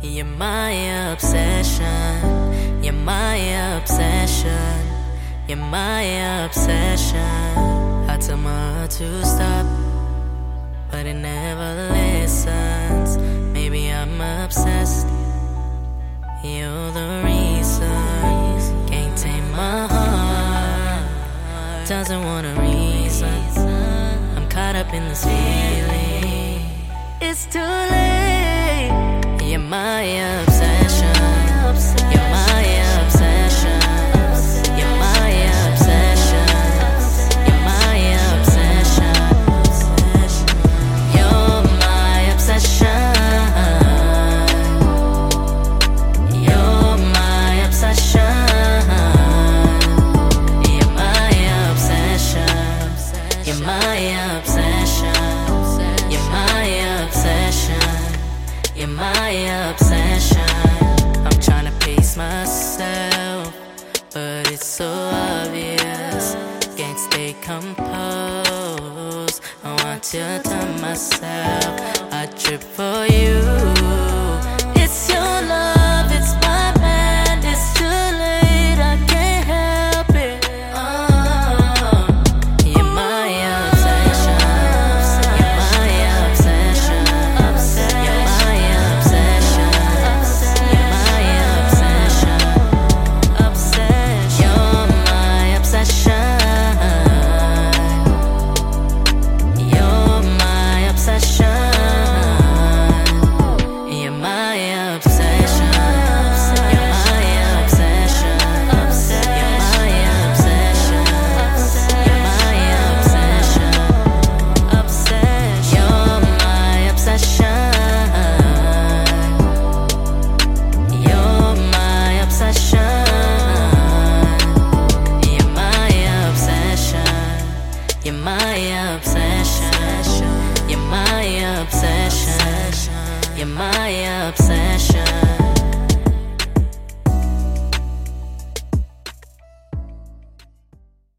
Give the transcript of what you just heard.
You're my obsession. You're my obsession. You're my obsession. I tell my heart to stop, but it never listens. Maybe I'm obsessed. You're the reason. Can't tame my heart. Doesn't want a reason. I'm caught up in this feeling. It's too late. You're my obsession. You're my obsession. You're my obsession. You're my obsession. You're my obsession. You're my obsession. You're my obsession. My obsession. Obsession. I'm trying to pace myself, but it's so obvious. Can't stay composed. I want to tell myself I trip for you. My obsession. You're my obsession. You're my obsession.